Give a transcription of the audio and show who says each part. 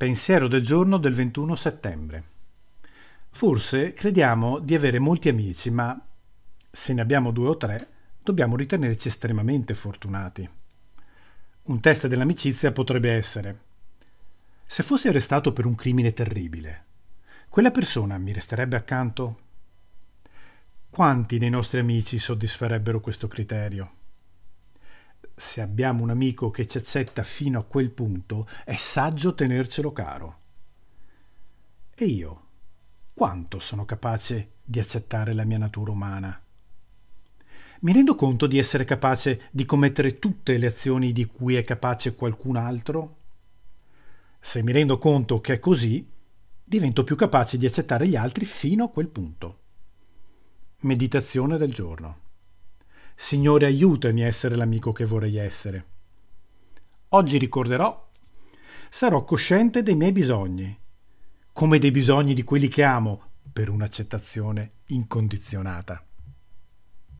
Speaker 1: Pensiero del giorno del 21 settembre. Forse crediamo di avere molti amici, ma se ne abbiamo due o tre, dobbiamo ritenerci estremamente fortunati. Un test dell'amicizia potrebbe essere se fossi arrestato per un crimine terribile, quella persona mi resterebbe accanto? Quanti dei nostri amici soddisferebbero questo criterio? Se abbiamo un amico che ci accetta fino a quel punto, è saggio tenercelo caro. E io, quanto sono capace di accettare la mia natura umana? Mi rendo conto di essere capace di commettere tutte le azioni di cui è capace qualcun altro? Se mi rendo conto che è così, divento più capace di accettare gli altri fino a quel punto. Meditazione del giorno. Signore aiutami a essere l'amico che vorrei essere. Oggi ricorderò, sarò cosciente dei miei bisogni, come dei bisogni di quelli che amo, per un'accettazione incondizionata.